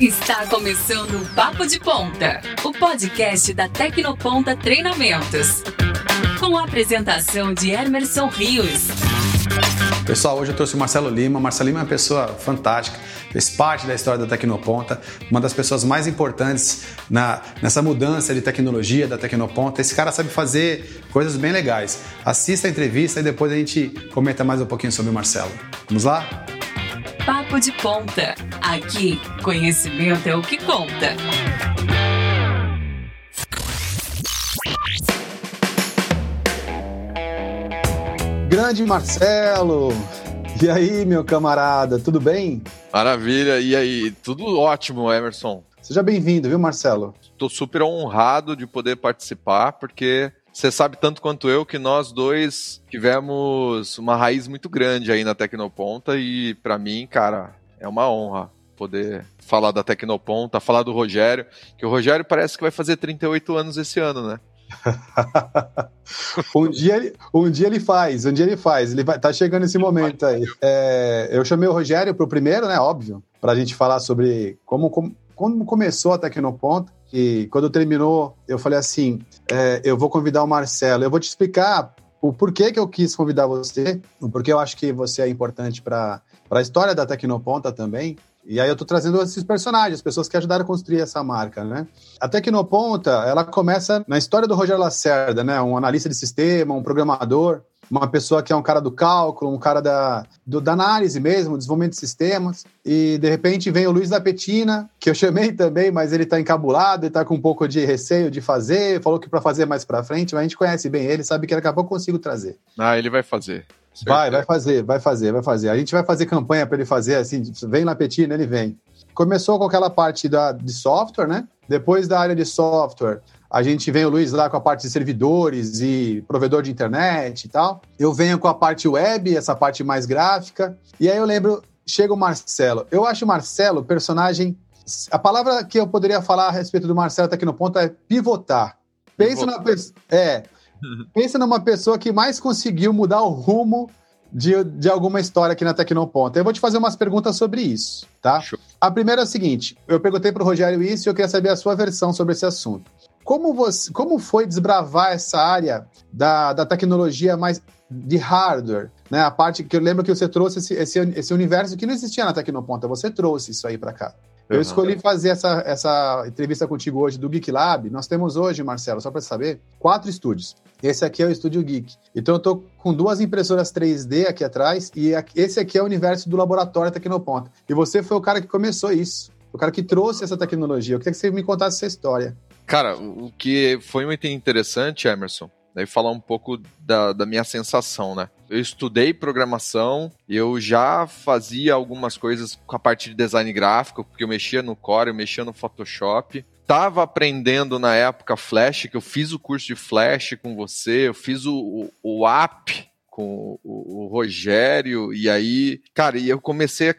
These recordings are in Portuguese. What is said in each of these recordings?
Está começando o Papo de Ponta, o podcast da Tecnoponta Treinamentos. Com a apresentação de Emerson Rios. Pessoal, hoje eu trouxe o Marcelo Lima. Marcelo Lima é uma pessoa fantástica, fez parte da história da Tecnoponta, uma das pessoas mais importantes na, nessa mudança de tecnologia da Tecnoponta. Esse cara sabe fazer coisas bem legais. Assista a entrevista e depois a gente comenta mais um pouquinho sobre o Marcelo. Vamos lá? Papo de Ponta. Aqui, conhecimento é o que conta. Grande Marcelo! E aí, meu camarada, tudo bem? Maravilha, e aí? Tudo ótimo, Emerson. Seja bem-vindo, viu, Marcelo? Estou super honrado de poder participar, porque você sabe tanto quanto eu que nós dois tivemos uma raiz muito grande aí na Tecnoponta e para mim, cara, é uma honra poder falar da Tecnoponta, falar do Rogério, que o Rogério parece que vai fazer 38 anos esse ano, né? um, dia ele, um dia ele faz, um dia ele faz. Ele vai, tá chegando esse momento aí. É, eu chamei o Rogério pro primeiro, né? Óbvio, pra gente falar sobre como, como, como começou a Tecnoponta. E quando terminou, eu falei assim: é, eu vou convidar o Marcelo, eu vou te explicar o porquê que eu quis convidar você, o porquê eu acho que você é importante para a história da Tecnoponta também. E aí eu tô trazendo esses personagens, pessoas que ajudaram a construir essa marca, né? A Tecnoponta, ela começa na história do Rogério Lacerda, né? Um analista de sistema, um programador, uma pessoa que é um cara do cálculo, um cara da, do, da análise mesmo, desenvolvimento de sistemas. E de repente vem o Luiz da Petina, que eu chamei também, mas ele está encabulado, ele está com um pouco de receio de fazer, falou que para fazer mais para frente, mas a gente conhece bem ele, sabe que daqui a pouco eu consigo trazer. Ah, ele vai fazer. Vai, vai fazer, vai fazer, vai fazer. A gente vai fazer campanha para ele fazer assim, vem na Petina, ele vem. Começou com aquela parte da, de software, né? Depois da área de software, a gente vem o Luiz lá com a parte de servidores e provedor de internet e tal. Eu venho com a parte web, essa parte mais gráfica. E aí eu lembro, chega o Marcelo. Eu acho o Marcelo personagem. A palavra que eu poderia falar a respeito do Marcelo tá aqui no ponto é pivotar. Pensa numa pessoa. É. Pensa numa pessoa que mais conseguiu mudar o rumo de, de alguma história aqui na Tecnoponta. Eu vou te fazer umas perguntas sobre isso, tá? Show. A primeira é a seguinte: eu perguntei para o Rogério isso e eu queria saber a sua versão sobre esse assunto. Como, você, como foi desbravar essa área da, da tecnologia mais de hardware? Né? A parte que eu lembro que você trouxe esse, esse, esse universo que não existia na Tecnoponta, você trouxe isso aí para cá. Eu escolhi fazer essa, essa entrevista contigo hoje do Geek Lab. Nós temos hoje, Marcelo, só para saber, quatro estúdios. Esse aqui é o Estúdio Geek. Então eu tô com duas impressoras 3D aqui atrás e esse aqui é o universo do laboratório Tecnoponta. E você foi o cara que começou isso, o cara que trouxe essa tecnologia. Eu queria que você me contasse essa história. Cara, o que foi muito interessante, Emerson, daí falar um pouco da, da minha sensação, né? Eu estudei programação, eu já fazia algumas coisas com a parte de design gráfico, porque eu mexia no Core, eu mexia no Photoshop. Tava aprendendo na época Flash, que eu fiz o curso de Flash com você, eu fiz o, o, o app com o, o, Rogério, e aí, cara, e eu comecei a,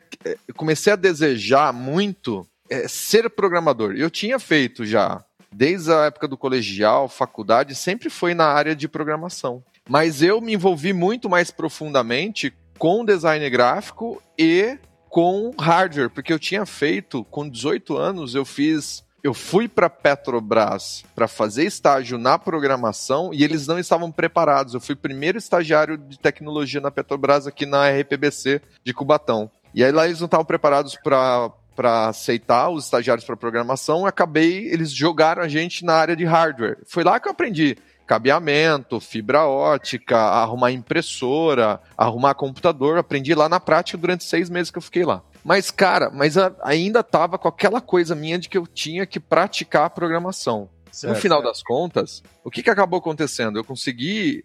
eu comecei a desejar muito é, ser programador. Eu tinha feito já desde a época do colegial, faculdade, sempre foi na área de programação. Mas eu me envolvi muito mais profundamente com design gráfico e com hardware, porque eu tinha feito, com 18 anos, eu fiz eu fui para Petrobras para fazer estágio na programação e eles não estavam preparados. Eu fui primeiro estagiário de tecnologia na Petrobras aqui na RPBC de Cubatão. E aí lá eles não estavam preparados para para aceitar os estagiários para programação, acabei, eles jogaram a gente na área de hardware. Foi lá que eu aprendi cabeamento, fibra ótica, arrumar impressora, arrumar computador. Aprendi lá na prática durante seis meses que eu fiquei lá. Mas, cara, mas ainda tava com aquela coisa minha de que eu tinha que praticar a programação. Certo, no final certo. das contas, o que, que acabou acontecendo? Eu consegui,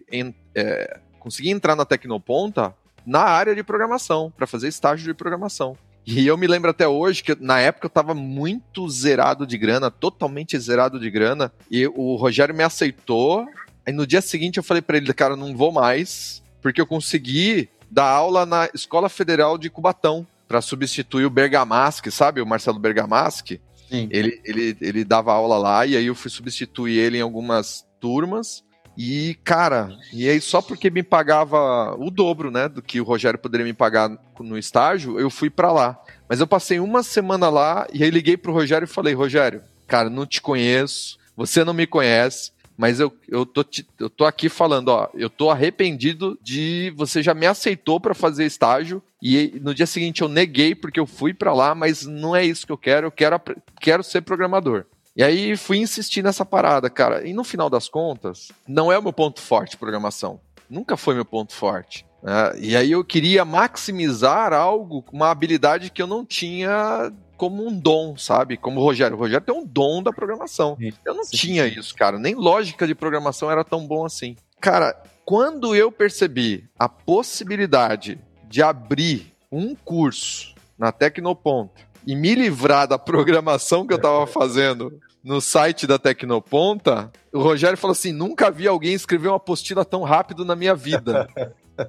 é, consegui entrar na Tecnoponta na área de programação, para fazer estágio de programação. E eu me lembro até hoje que na época eu tava muito zerado de grana, totalmente zerado de grana, e o Rogério me aceitou. Aí no dia seguinte eu falei para ele, cara, não vou mais, porque eu consegui dar aula na Escola Federal de Cubatão para substituir o Bergamaschi, sabe? O Marcelo Bergamaschi. Sim. Ele, ele, ele dava aula lá e aí eu fui substituir ele em algumas turmas. E, cara, e aí só porque me pagava o dobro, né, do que o Rogério poderia me pagar no estágio, eu fui para lá. Mas eu passei uma semana lá e aí liguei pro Rogério e falei: Rogério, cara, não te conheço, você não me conhece, mas eu, eu, tô, eu tô aqui falando, ó, eu tô arrependido de você já me aceitou para fazer estágio e no dia seguinte eu neguei porque eu fui para lá, mas não é isso que eu quero, eu quero, quero ser programador. E aí fui insistir nessa parada, cara. E no final das contas, não é o meu ponto forte programação. Nunca foi meu ponto forte. Né? E aí eu queria maximizar algo, uma habilidade que eu não tinha como um dom, sabe? Como o Rogério. O Rogério tem um dom da programação. Eu não sim, tinha isso, cara. Nem lógica de programação era tão bom assim. Cara, quando eu percebi a possibilidade de abrir um curso na Tecnoponto e me livrar da programação que eu estava fazendo no site da Tecnoponta, o Rogério falou assim: nunca vi alguém escrever uma apostila tão rápido na minha vida.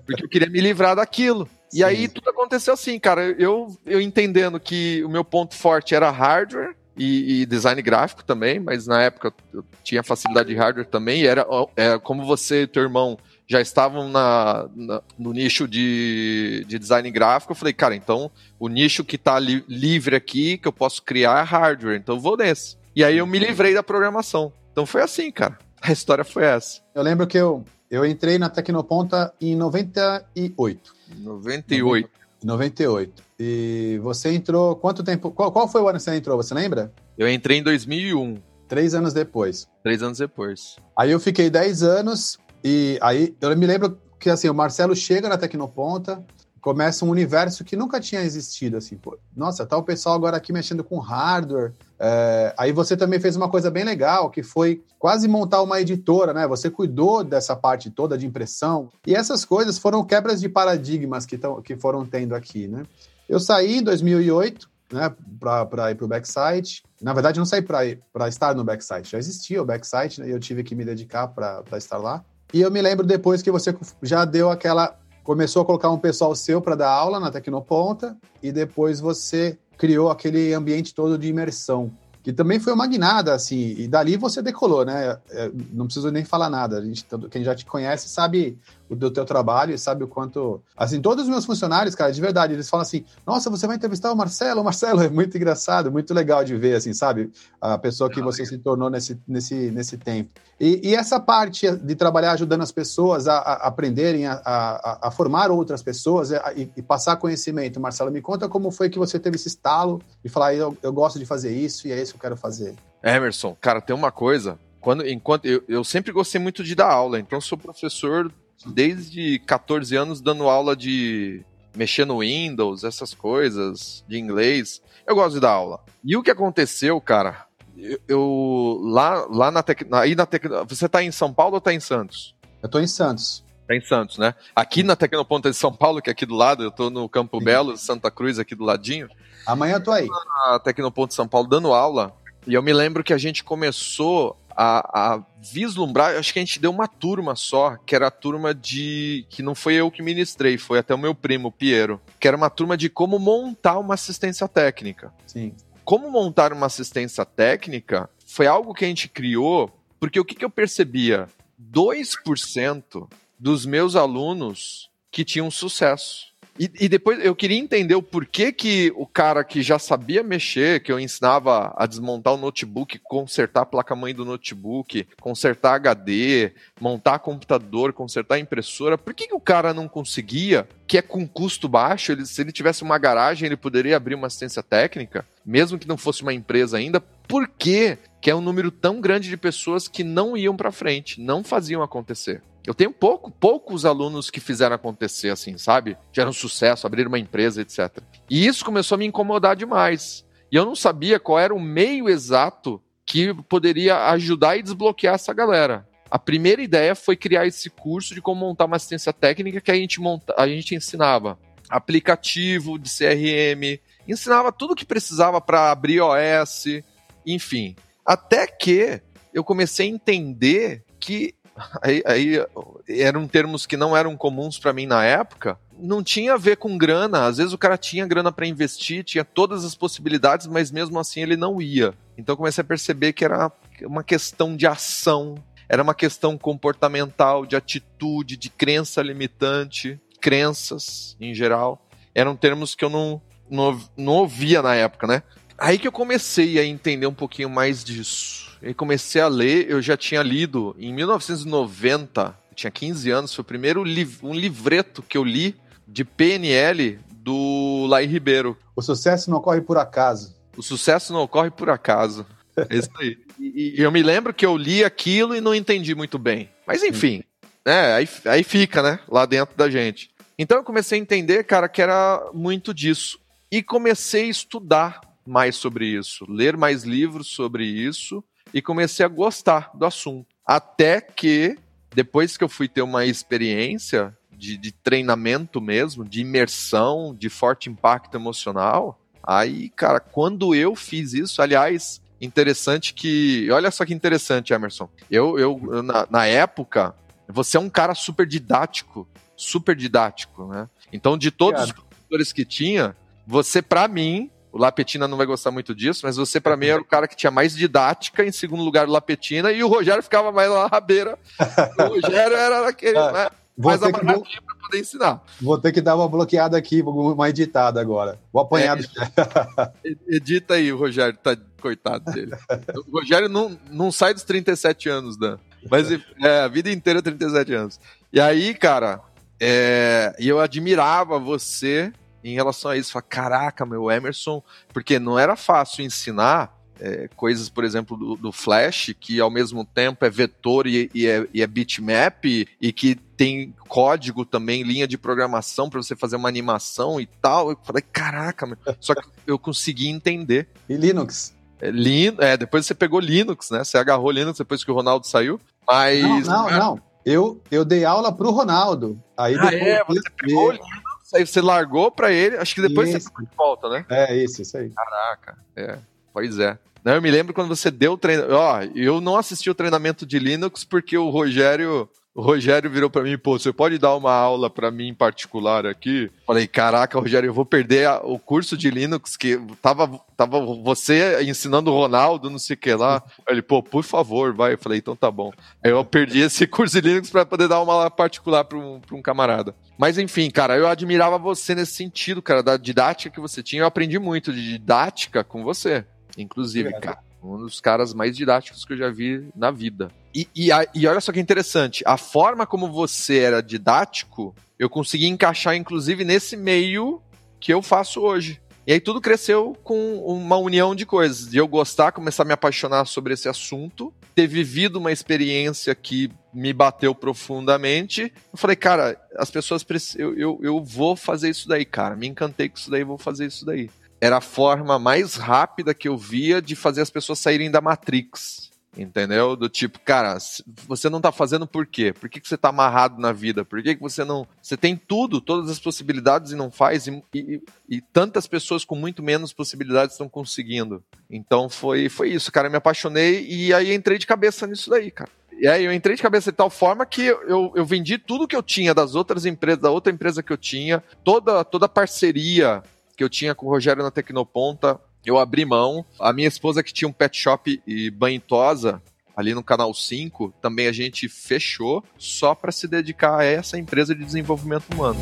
Porque eu queria me livrar daquilo. Sim. E aí tudo aconteceu assim, cara. Eu, eu entendendo que o meu ponto forte era hardware, e, e, design gráfico também, mas na época eu tinha facilidade de hardware também. E era, é, como você e teu irmão já estavam na, na, no nicho de, de design gráfico, eu falei, cara, então o nicho que está li, livre aqui, que eu posso criar é hardware, então eu vou nesse. E aí eu me livrei da programação. Então foi assim, cara. A história foi essa. Eu lembro que eu, eu entrei na Tecnoponta em 98. 98. 98. E você entrou quanto tempo? Qual, qual foi o ano que você entrou? Você lembra? Eu entrei em 2001. Três anos depois. Três anos depois. Aí eu fiquei dez anos e aí eu me lembro que assim, o Marcelo chega na Tecnoponta, começa um universo que nunca tinha existido, assim, pô, nossa, tá o pessoal agora aqui mexendo com hardware. É, aí você também fez uma coisa bem legal, que foi quase montar uma editora, né? Você cuidou dessa parte toda de impressão. E essas coisas foram quebras de paradigmas que, tão, que foram tendo aqui, né? Eu saí em 2008, né, para ir para o backsite. Na verdade, não saí para estar no backsite, já existia o backsite né, e eu tive que me dedicar para estar lá. E eu me lembro depois que você já deu aquela. Começou a colocar um pessoal seu para dar aula na Tecnoponta, e depois você criou aquele ambiente todo de imersão que também foi uma guinada, assim, e dali você decolou, né? É, não preciso nem falar nada. A gente, quem já te conhece sabe do teu trabalho e sabe o quanto. Assim, todos os meus funcionários, cara, de verdade, eles falam assim: nossa, você vai entrevistar o Marcelo? O Marcelo é muito engraçado, muito legal de ver, assim, sabe? A pessoa que você se tornou nesse, nesse, nesse tempo. E, e essa parte de trabalhar ajudando as pessoas a, a aprenderem, a, a, a, formar outras pessoas e, e, passar conhecimento. Marcelo, me conta como foi que você teve esse estalo de falar: eu, eu gosto de fazer isso e é isso que eu quero fazer. Emerson, cara, tem uma coisa quando enquanto eu, eu sempre gostei muito de dar aula, então sou professor desde 14 anos dando aula de mexer no Windows, essas coisas, de inglês. Eu gosto de dar aula. E o que aconteceu, cara? Eu, eu lá, lá na Tec, aí na Tec, você tá em São Paulo ou tá em Santos? Eu tô em Santos. Tá em Santos, né? Aqui na Tecnoponta de São Paulo, que é aqui do lado, eu tô no Campo Sim. Belo, Santa Cruz, aqui do ladinho. Amanhã eu tô aí. Na Tecnoponta de São Paulo, dando aula. E eu me lembro que a gente começou a, a, vislumbrar, acho que a gente deu uma turma só, que era a turma de. que não foi eu que ministrei, foi até o meu primo, o Piero, que era uma turma de como montar uma assistência técnica. Sim. Como montar uma assistência técnica foi algo que a gente criou, porque o que, que eu percebia? 2% dos meus alunos que tinham sucesso. E, e, depois eu queria entender o porquê que o cara que já sabia mexer, que eu ensinava a desmontar o notebook, consertar a placa-mãe do notebook, consertar HD, montar computador, consertar impressora, por que, que o cara não conseguia, que é com custo baixo, ele, se ele tivesse uma garagem, ele poderia abrir uma assistência técnica, mesmo que não fosse uma empresa ainda, por que que é um número tão grande de pessoas que não iam para frente, não faziam acontecer? Eu tenho pouco, poucos alunos que fizeram acontecer assim, sabe? Geram sucesso, abriram uma empresa, etc. E isso começou a me incomodar demais. E eu não sabia qual era o meio exato que poderia ajudar e desbloquear essa galera. A primeira ideia foi criar esse curso de como montar uma assistência técnica que a gente, monta, a gente ensinava aplicativo de CRM, ensinava tudo o que precisava para abrir OS, enfim. Até que eu comecei a entender que aí, aí eram termos que não eram comuns para mim na época. Não tinha a ver com grana. Às vezes o cara tinha grana para investir, tinha todas as possibilidades, mas mesmo assim ele não ia. Então comecei a perceber que era uma questão de ação. era uma questão comportamental, de atitude, de crença limitante, crenças em geral. Eram termos que eu não, não, não ouvia na época, né? Aí que eu comecei a entender um pouquinho mais disso. E comecei a ler, eu já tinha lido em 1990, eu tinha 15 anos, foi o primeiro liv um livreto que eu li de PNL do Lai Ribeiro. O sucesso não ocorre por acaso. O sucesso não ocorre por acaso. É isso aí. e, e, eu me lembro que eu li aquilo e não entendi muito bem. Mas enfim, né? Aí, aí fica, né? Lá dentro da gente. Então eu comecei a entender, cara, que era muito disso. E comecei a estudar mais sobre isso, ler mais livros sobre isso e comecei a gostar do assunto. Até que, depois que eu fui ter uma experiência de, de treinamento mesmo, de imersão, de forte impacto emocional, aí, cara, quando eu fiz isso, aliás, interessante que. Olha só que interessante, Emerson. Eu, eu na, na época, você é um cara super didático, super didático, né? Então, de todos os professores que tinha, você, para mim, o Lapetina não vai gostar muito disso, mas você, para mim, era o cara que tinha mais didática, em segundo lugar, o Lapetina, e o Rogério ficava mais lá na rabeira. O Rogério era aquele, é, né? mais amarradinho que... para poder ensinar. Vou ter que dar uma bloqueada aqui, uma editada agora. Vou apanhar é, do Edita aí, o Rogério, tá coitado dele. o Rogério não, não sai dos 37 anos, Dan. Mas é, a vida inteira 37 anos. E aí, cara, é, eu admirava você em relação a isso. Fala, caraca, meu Emerson, porque não era fácil ensinar é, coisas, por exemplo, do, do, Flash, que ao mesmo tempo é vetor e, e, é, e, é, bitmap, e que tem código também, linha de programação para você fazer uma animação e tal. Eu falei, caraca, meu. só que eu consegui entender. E Linux? É, Lin, é, depois você pegou Linux, né? Você agarrou Linux depois que o Ronaldo saiu. Mas. Não, não, não. Eu, eu dei aula pro Ronaldo. Aí ah, é? Você pegou Linux aí você largou para ele, acho que depois isso. você de volta, né? É, isso, isso aí. Caraca, é. Pois é. Não, eu me lembro quando você deu o treinamento. Ó, eu não assisti o treinamento de Linux porque o Rogério o Rogério virou para mim, pô, você pode dar uma aula para mim em particular aqui? Falei, caraca, Rogério, eu vou perder a, o curso de Linux que tava, tava você ensinando o Ronaldo, não sei o que lá. Ele, pô, por favor, vai. Eu falei, então tá bom. Aí eu perdi esse curso de Linux para poder dar uma aula particular para um, pra um camarada. Mas enfim, cara, eu admirava você nesse sentido, cara, da didática que você tinha. Eu aprendi muito de didática com você, inclusive, Obrigado. cara. Um dos caras mais didáticos que eu já vi na vida. E, e, e, olha só que interessante, a forma como você era didático, eu consegui encaixar, inclusive, nesse meio que eu faço hoje. E aí tudo cresceu com uma união de coisas. De eu gostar, começar a me apaixonar sobre esse assunto, ter vivido uma experiência que me bateu profundamente. Eu falei, cara, as pessoas eu, eu, eu vou fazer isso daí, cara. Me encantei com isso daí, vou fazer isso daí era a forma mais rápida que eu via de fazer as pessoas saírem da Matrix. Entendeu? Do tipo, cara, você não tá fazendo por quê? Por que, que você tá amarrado na vida? Por que, que você não. Você tem tudo, todas as possibilidades e não faz, e, e, e tantas pessoas com muito menos possibilidades estão conseguindo. Então foi, foi isso, cara. Eu me apaixonei e aí entrei de cabeça nisso daí, cara. E aí eu entrei de cabeça de tal forma que eu, eu vendi tudo que eu tinha das outras empresas, da outra empresa que eu tinha, toda, toda parceria que eu tinha com o Rogério na Tecnoponta, eu abri mão. A minha esposa, que tinha um pet shop e banho tosa, ali no canal 5, também a gente fechou só para se dedicar a essa empresa de desenvolvimento humano.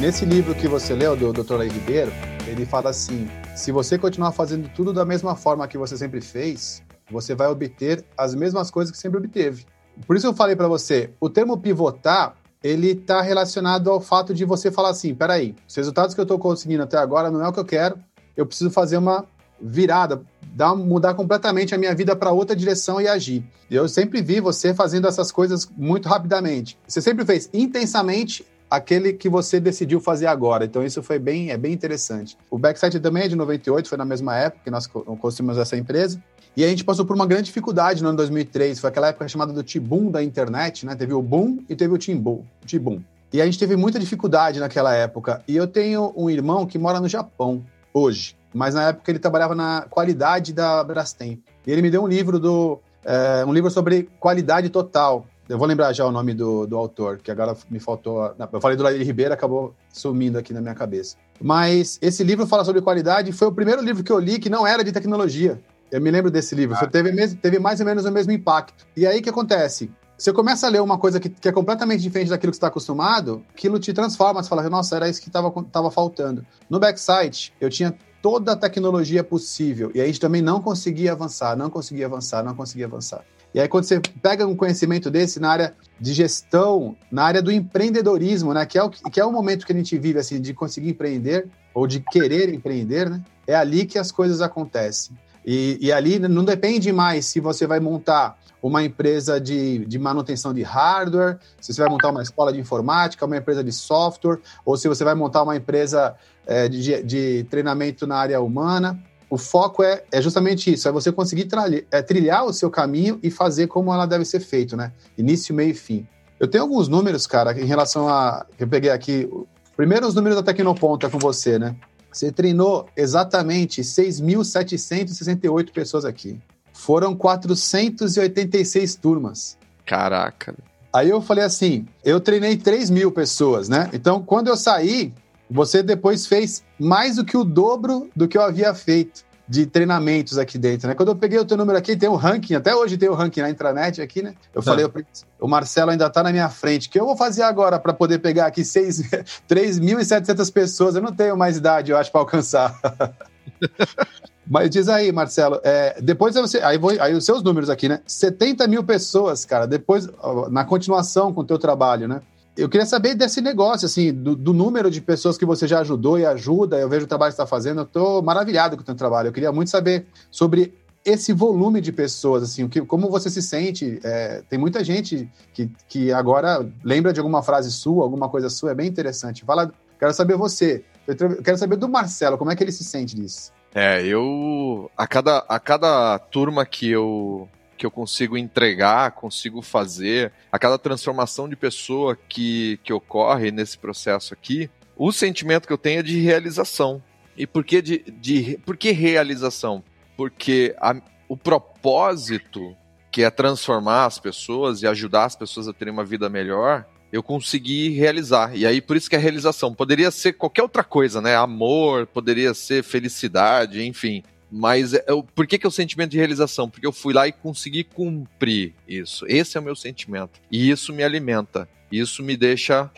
Nesse livro que você leu, do Dr. Lei Ribeiro, ele fala assim: se você continuar fazendo tudo da mesma forma que você sempre fez, você vai obter as mesmas coisas que sempre obteve. Por isso eu falei para você, o termo pivotar, ele está relacionado ao fato de você falar assim, peraí, os resultados que eu estou conseguindo até agora não é o que eu quero, eu preciso fazer uma virada, dar, mudar completamente a minha vida para outra direção e agir. Eu sempre vi você fazendo essas coisas muito rapidamente. Você sempre fez intensamente aquele que você decidiu fazer agora. Então isso foi bem, é bem interessante. O Backside também é de 98, foi na mesma época que nós construímos essa empresa. E a gente passou por uma grande dificuldade no ano 2003, foi aquela época chamada do T-Boom da internet, né? Teve o boom e teve o T-Boom. T-Boom. E a gente teve muita dificuldade naquela época. E eu tenho um irmão que mora no Japão hoje, mas na época ele trabalhava na qualidade da Brastemp. E ele me deu um livro do é, um livro sobre qualidade total Eu vou lembrar já o nome do, do autor, que agora me faltou. Eu falei do Laí Ribeiro, acabou sumindo aqui na minha cabeça. Mas esse livro fala sobre qualidade. Foi o primeiro livro que eu li que não era de tecnologia. Eu me lembro desse livro. Ah. Teve, teve mais ou menos o mesmo impacto. E aí o que acontece? Você começa a ler uma coisa que, que é completamente diferente daquilo que você está acostumado, aquilo te transforma. Você fala, nossa, era isso que estava faltando. No backside, eu tinha toda a tecnologia possível. E a gente também não conseguia avançar, não conseguia avançar, não conseguia avançar. E aí, quando você pega um conhecimento desse na área de gestão, na área do empreendedorismo, né, que é o, que é o momento que a gente vive, assim, de conseguir empreender, ou de querer empreender, né, é ali que as coisas acontecem. E, e ali não depende mais se você vai montar uma empresa de, de manutenção de hardware, se você vai montar uma escola de informática, uma empresa de software, ou se você vai montar uma empresa é, de, de treinamento na área humana. O foco é, é justamente isso, é você conseguir trilhar, é, trilhar o seu caminho e fazer como ela deve ser feito, né? Início, meio e fim. Eu tenho alguns números, cara, em relação a. Eu peguei aqui. Primeiro, os números da Tecnoponta com você, né? Você treinou exatamente 6.768 pessoas aqui. Foram 486 turmas. Caraca. Aí eu falei assim: eu treinei 3 mil pessoas, né? Então, quando eu saí, você depois fez mais do que o dobro do que eu havia feito de treinamentos aqui dentro, né? Quando eu peguei o teu número aqui, tem um ranking, até hoje tem o um ranking na intranet aqui, né? Eu falei, o Marcelo ainda está na minha frente, o que eu vou fazer agora para poder pegar aqui 3.700 pessoas? Eu não tenho mais idade, eu acho, para alcançar. Mas diz aí, Marcelo, é, depois você. Aí, vou, aí os seus números aqui, né? 70 mil pessoas, cara, depois, na continuação com o teu trabalho, né? Eu queria saber desse negócio, assim, do, do, número de pessoas que você já ajudou e ajuda. Eu vejo o trabalho que você está fazendo, eu estou maravilhado com o seu trabalho. Eu queria muito saber sobre esse volume de pessoas, assim, o que, como você se sente. É, tem muita gente que, que agora lembra de alguma frase sua, alguma coisa sua, é bem interessante. Fala, quero saber você. Eu quero saber do Marcelo, como é que ele se sente disso? É, eu. A cada, a cada turma que eu que eu consigo entregar, consigo fazer, a cada transformação de pessoa que, que ocorre nesse processo aqui, o sentimento que eu tenho é de realização. E por que, de, de, por que realização? Porque a, o propósito, que é transformar as pessoas e ajudar as pessoas a terem uma vida melhor, eu consegui realizar. E aí, por isso que é realização. Poderia ser qualquer outra coisa, né? Amor, poderia ser felicidade, enfim. Mas é, eu, por que, que é o sentimento de realização? Porque eu fui lá e consegui cumprir isso. Esse é o meu sentimento. E isso me alimenta. Isso me deixa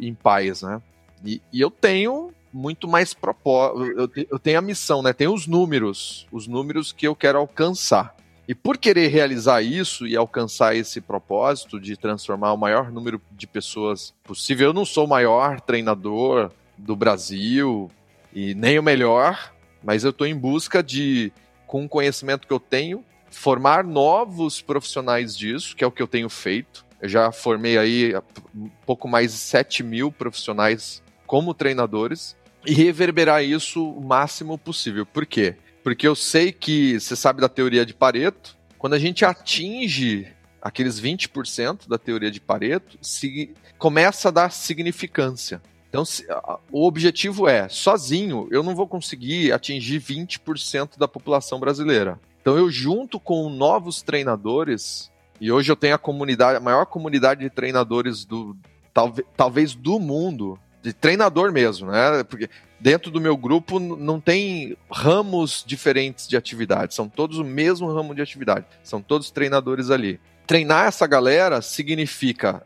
em paz, né? E, e eu tenho muito mais propósito. Eu, eu tenho a missão, né? Tenho os números. Os números que eu quero alcançar. E por querer realizar isso e alcançar esse propósito de transformar o maior número de pessoas possível, eu não sou o maior treinador do Brasil e nem o melhor, mas eu estou em busca de, com o conhecimento que eu tenho, formar novos profissionais disso, que é o que eu tenho feito. Eu já formei aí um pouco mais de 7 mil profissionais como treinadores e reverberar isso o máximo possível. Por quê? Porque eu sei que, você sabe da teoria de Pareto, quando a gente atinge aqueles 20% da teoria de Pareto, se, começa a dar significância. Então, se, o objetivo é, sozinho, eu não vou conseguir atingir 20% da população brasileira. Então, eu junto com novos treinadores, e hoje eu tenho a comunidade, a maior comunidade de treinadores do talvez, talvez do mundo, de treinador mesmo, né? Porque dentro do meu grupo não tem ramos diferentes de atividade, são todos o mesmo ramo de atividade, são todos treinadores ali. Treinar essa galera significa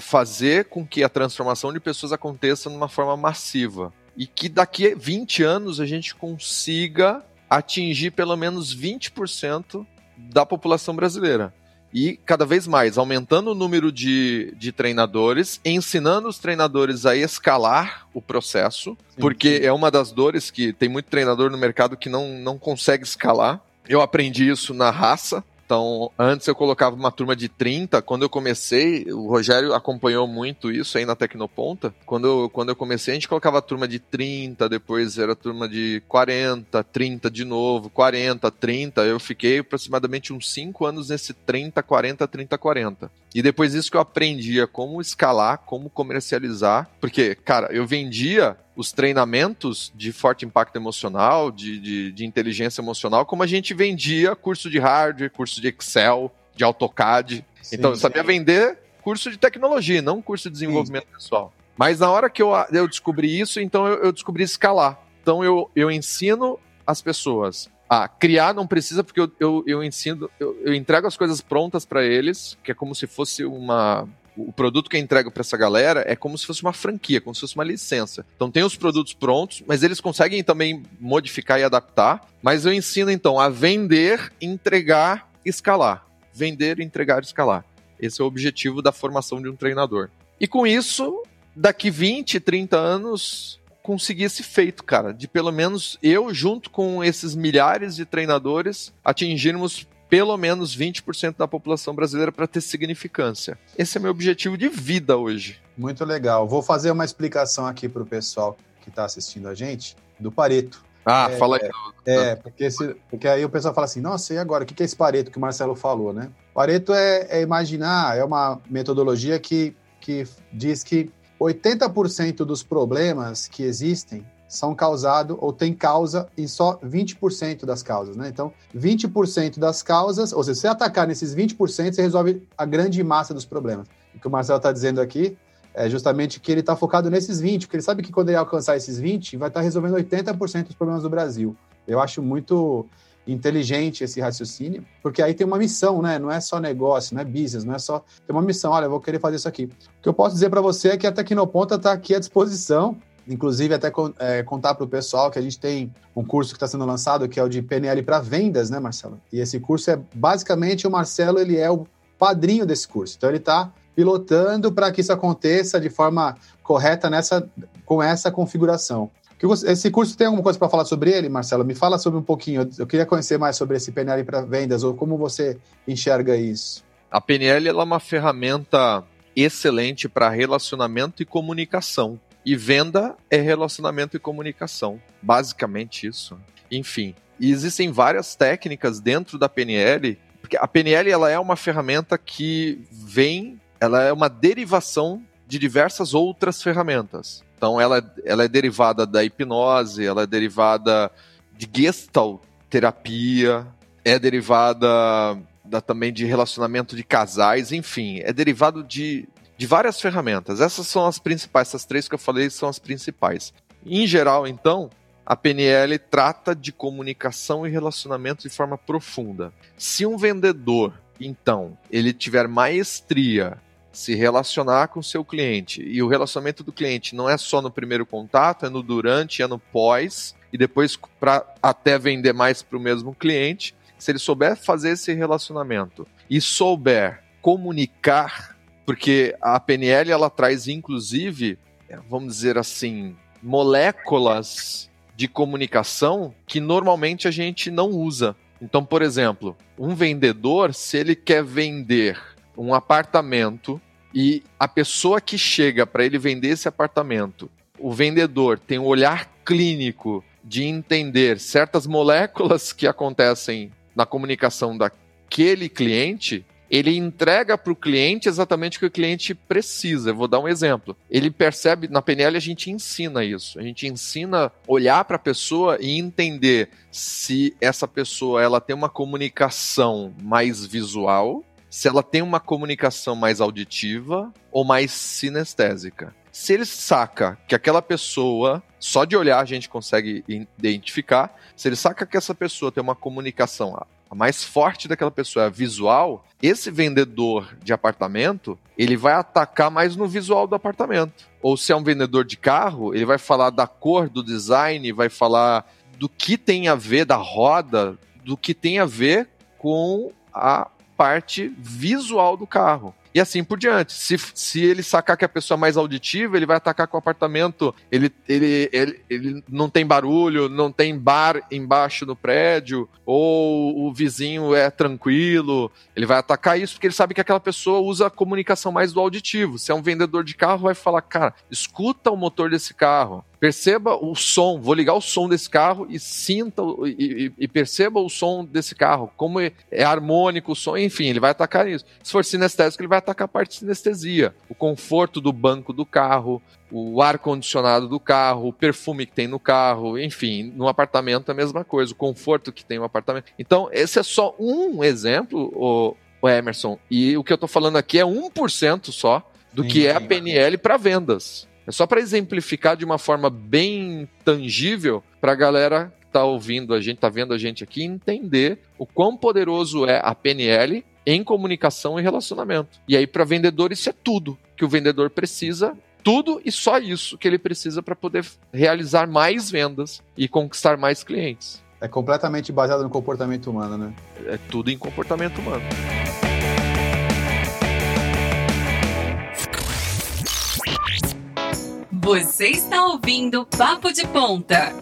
fazer com que a transformação de pessoas aconteça de uma forma massiva. E que daqui a 20 anos a gente consiga atingir pelo menos 20% da população brasileira. E cada vez mais, aumentando o número de, de treinadores, ensinando os treinadores a escalar o processo, sim, porque sim. é uma das dores que tem muito treinador no mercado que não, não consegue escalar. Eu aprendi isso na raça, então, antes eu colocava uma turma de 30. Quando eu comecei, o Rogério acompanhou muito isso aí na Tecnoponta. Quando eu, quando eu comecei, a gente colocava a turma de 30, depois era turma de 40, 30 de novo, 40, 30. Eu fiquei aproximadamente uns 5 anos nesse 30, 40, 30, 40. E depois disso que eu aprendia como escalar, como comercializar. Porque, cara, eu vendia os treinamentos de forte impacto emocional, de, de, de, inteligência emocional, como a gente vendia curso de hardware, curso de Excel. de AutoCAD. Sim, então, eu sabia sim. vender curso de tecnologia, não curso de desenvolvimento pessoal. Mas na hora que eu, eu descobri isso, então eu, eu descobri escalar. Então eu, eu ensino as pessoas a criar, não precisa, porque eu, eu, eu ensino, eu, eu entrego as coisas prontas para eles, que é como se fosse uma. O produto que eu entrego para essa galera é como se fosse uma franquia, como se fosse uma licença. Então tem os produtos prontos, mas eles conseguem também modificar e adaptar. Mas eu ensino então a vender, entregar, escalar. Vender, entregar, escalar. Esse é o objetivo da formação de um treinador. E com isso, daqui 20, 30 anos, conseguir esse feito, cara, de pelo menos eu, junto com esses milhares de treinadores, atingirmos pelo menos 20% da população brasileira para ter significância. Esse é meu objetivo de vida hoje. Muito legal. Vou fazer uma explicação aqui para o pessoal que está assistindo a gente do Pareto. Ah, É, fala aí. É, porque, se- porque aí o pessoal fala assim, nossa, e agora? O que que é esse Pareto que o Marcelo falou, né? Pareto é, é imaginar, é uma metodologia que, que diz que 80% dos problemas que existem são causados ou tem causa em só 20% das causas, né? Então, 20% das causas, ou seja, se você atacar nesses 20%, você resolve a grande massa dos problemas. O que o Marcelo está dizendo aqui é justamente que ele está focado nesses 20, porque ele sabe que quando ele alcançar esses 20, vai estar resolvendo 80% dos problemas do Brasil. Eu acho muito inteligente esse raciocínio, porque aí tem uma missão, né? Não é só negócio, não é business, não é só tem uma missão. Olha, eu vou querer fazer isso aqui. O que eu posso dizer para você é que a Tecnoponta está aqui à disposição. Inclusive, até é, contar para o pessoal que a gente tem um curso que está sendo lançado, que é o de PNL para vendas, né, Marcelo? E esse curso é basicamente o Marcelo, ele é o padrinho desse curso. Então, ele está pilotando para que isso aconteça de forma correta nessa, com essa configuração. Esse curso tem alguma coisa para falar sobre ele, Marcelo? Me fala sobre um pouquinho. Eu- queria conhecer mais sobre esse PNL para vendas, ou como você enxerga isso. A PNL é uma ferramenta excelente para relacionamento e comunicação. E venda é relacionamento e comunicação. Basicamente isso. Enfim, e existem várias técnicas dentro da PNL, porque a PNL ela é uma ferramenta que vem, ela é uma derivação de diversas outras ferramentas. Então ela, ela é derivada da hipnose, ela é derivada de gestalt terapia, é derivada da, também de relacionamento de casais, enfim, é derivado de, de várias ferramentas. Essas são as principais, essas três que eu falei são as principais. Em geral, então, a PNL trata de comunicação e relacionamento de forma profunda. Se um vendedor, então, ele tiver maestria se relacionar com o seu cliente e o relacionamento do cliente não é só no primeiro contato, é no durante, é no pós e depois para até vender mais para o mesmo cliente. Se ele souber fazer esse relacionamento e souber comunicar, porque a PNL ela traz inclusive, vamos dizer assim, moléculas de comunicação que normalmente a gente não usa. Então, por exemplo, um vendedor, se ele quer vender um apartamento e a pessoa que chega para ele vender esse apartamento, o vendedor tem um olhar clínico de entender certas moléculas que acontecem na comunicação daquele cliente, ele entrega para o cliente exatamente o que o cliente precisa. Eu vou dar um exemplo. Ele percebe, na PNL a gente ensina isso. A gente ensina olhar para a pessoa e entender se essa pessoa ela tem uma comunicação mais visual, se ela tem uma comunicação mais auditiva ou mais sinestésica. Se ele saca que aquela pessoa, só de olhar a gente consegue identificar, se ele saca que essa pessoa tem uma comunicação a mais forte daquela pessoa é visual, esse vendedor de apartamento, ele vai atacar mais no visual do apartamento. Ou se é um vendedor de carro, ele vai falar da cor, do design, vai falar do que tem a ver da roda, do que tem a ver com a parte visual do carro. E assim por diante. Se, se ele sacar que a pessoa é mais auditiva, ele vai atacar com o apartamento. Ele, ele, ele, ele não tem barulho, não tem bar embaixo no prédio, ou o vizinho é tranquilo. Ele vai atacar isso porque ele sabe que aquela pessoa usa a comunicação mais do auditivo. Se é um vendedor de carro, vai falar, cara, escuta o motor desse carro. Perceba o som, vou ligar o som desse carro e sinta e, e, e perceba o som desse carro, como é, é, harmônico o som, enfim, ele vai atacar isso. Se for sinestésico, ele vai atacar a parte de sinestesia, o conforto do banco do carro, o ar condicionado do carro, o perfume que tem no carro, enfim, no apartamento é a mesma coisa, o conforto que tem no apartamento. Então, esse é só um exemplo, o, Emerson. E o que eu estou falando aqui é 1% só do sim, que é a PNL para vendas. É só para exemplificar de uma forma bem tangível para a galera que está ouvindo a gente, está vendo a gente aqui, entender o quão poderoso é a PNL em comunicação e relacionamento. E aí, para vendedor, isso é tudo que o vendedor precisa tudo e só isso que ele precisa para poder realizar mais vendas e conquistar mais clientes. É completamente baseado no comportamento humano, né? É tudo em comportamento humano. Você está ouvindo Papo de Ponta.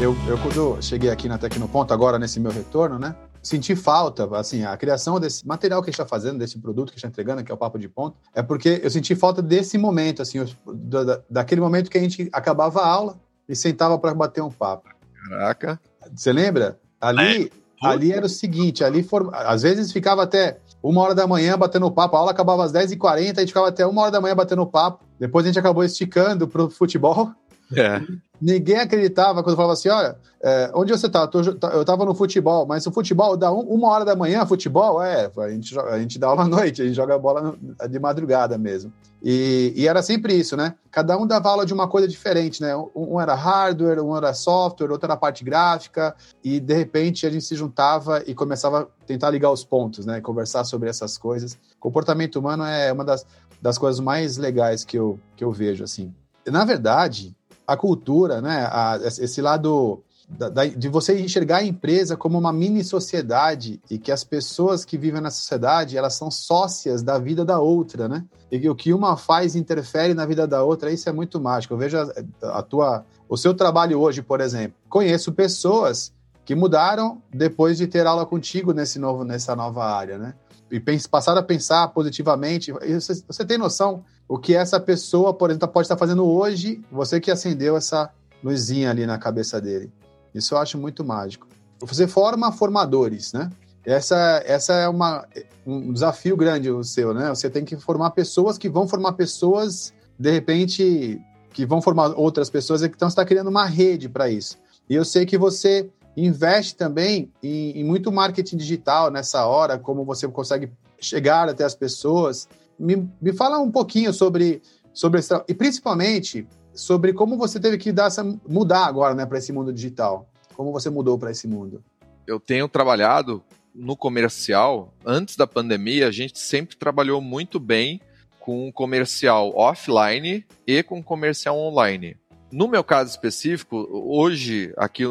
Eu, eu quando cheguei aqui na Tecnoponta, agora nesse meu retorno, né? Senti falta, assim, a criação desse material que a gente está fazendo, desse produto que a gente está entregando, que é o Papo de Ponta, é porque eu senti falta desse momento, assim, da, daquele momento que a gente acabava a aula e sentava para bater um papo. Caraca. Você lembra? Ali, é. Ali era o seguinte, ali for, às vezes ficava até uma hora da manhã batendo papo. A aula acabava às 10h40, a gente ficava até uma hora da manhã batendo papo. Depois a gente acabou esticando pro futebol. É. Ninguém acreditava quando falava assim: olha, é, onde você tá? Eu estava no futebol, mas o futebol dá um, uma hora da manhã, futebol, é, a gente, a gente dá aula à noite, a gente joga bola de madrugada mesmo. E, e, era sempre isso, né? Cada um dava aula de uma coisa diferente, né? Um, um era hardware, um era software, outro era parte gráfica, e de repente a gente se juntava e começava a tentar ligar os pontos, né? Conversar sobre essas coisas. Comportamento humano é uma das, das coisas mais legais que eu, que eu vejo, assim. Na verdade, a cultura, né? A, esse lado da, da, de você enxergar a empresa como uma mini sociedade e que as pessoas que vivem na sociedade elas são sócias da vida da outra, né? E o que uma faz interfere na vida da outra, isso é muito mágico. Eu vejo a, a tua, o seu trabalho hoje, por exemplo. Conheço pessoas que mudaram depois de ter aula contigo nesse novo, nessa nova área, né? E passaram a pensar positivamente. Você, você tem noção o que essa pessoa, por exemplo, pode estar fazendo hoje, você que acendeu essa luzinha ali na cabeça dele. Isso eu acho muito mágico. Você forma formadores, né? Essa, essa é uma, um desafio grande o seu, né? Você tem que formar pessoas que vão formar pessoas, de repente, que vão formar outras pessoas, então você está criando uma rede para isso. E eu sei que você investe também em, em, muito marketing digital nessa hora, como você consegue chegar até as pessoas me, me fala um pouquinho sobre, sobre esse, e principalmente sobre como você teve que dar essa, mudar agora né, para esse mundo digital. Como você mudou para esse mundo? Eu tenho trabalhado no comercial. Antes da pandemia, a gente sempre trabalhou muito bem com comercial offline e com comercial online. No meu caso específico, hoje, aqui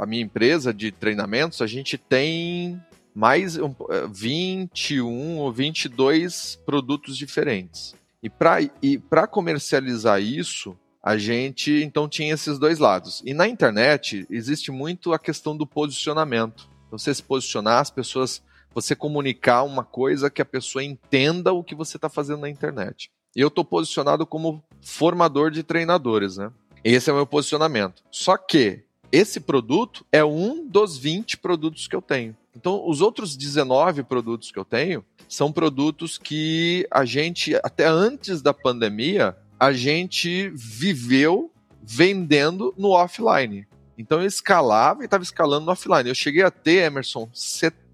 a minha empresa de treinamentos, a gente tem mais um, 21 ou 22 produtos diferentes. E para e comercializar isso, a gente então tinha esses dois lados. E na internet existe muito a questão do posicionamento. Você se posicionar, as pessoas, você comunicar uma coisa que a pessoa entenda o que você está fazendo na internet. Eu estou posicionado como formador de treinadores, né? Esse é o meu posicionamento. Só que esse produto é um dos 20 produtos que eu tenho. Então, os outros 19 produtos que eu tenho são produtos que a gente, até antes da pandemia, a gente viveu vendendo no offline. Então eu escalava e estava escalando no offline. Eu cheguei a ter, Emerson, 70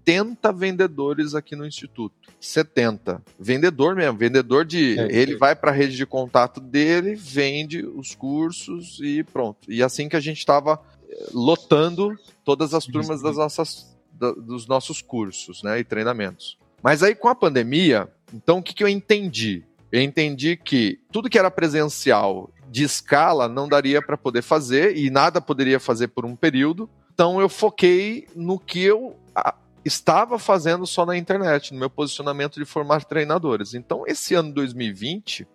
vendedores aqui no Instituto. 70. Vendedor mesmo, vendedor de. É, ele é. vai para a rede de contato dele, vende os cursos e pronto. E assim que a gente estava eh, lotando todas as turmas das nossas dos nossos cursos né, e treinamentos. Mas aí com a pandemia, então o que, que eu entendi? Eu entendi que tudo que era presencial de escala não daria para poder fazer e nada poderia fazer por um período. Então eu foquei no que eu estava fazendo só na internet, no meu posicionamento de formar treinadores. Então esse ano 2020,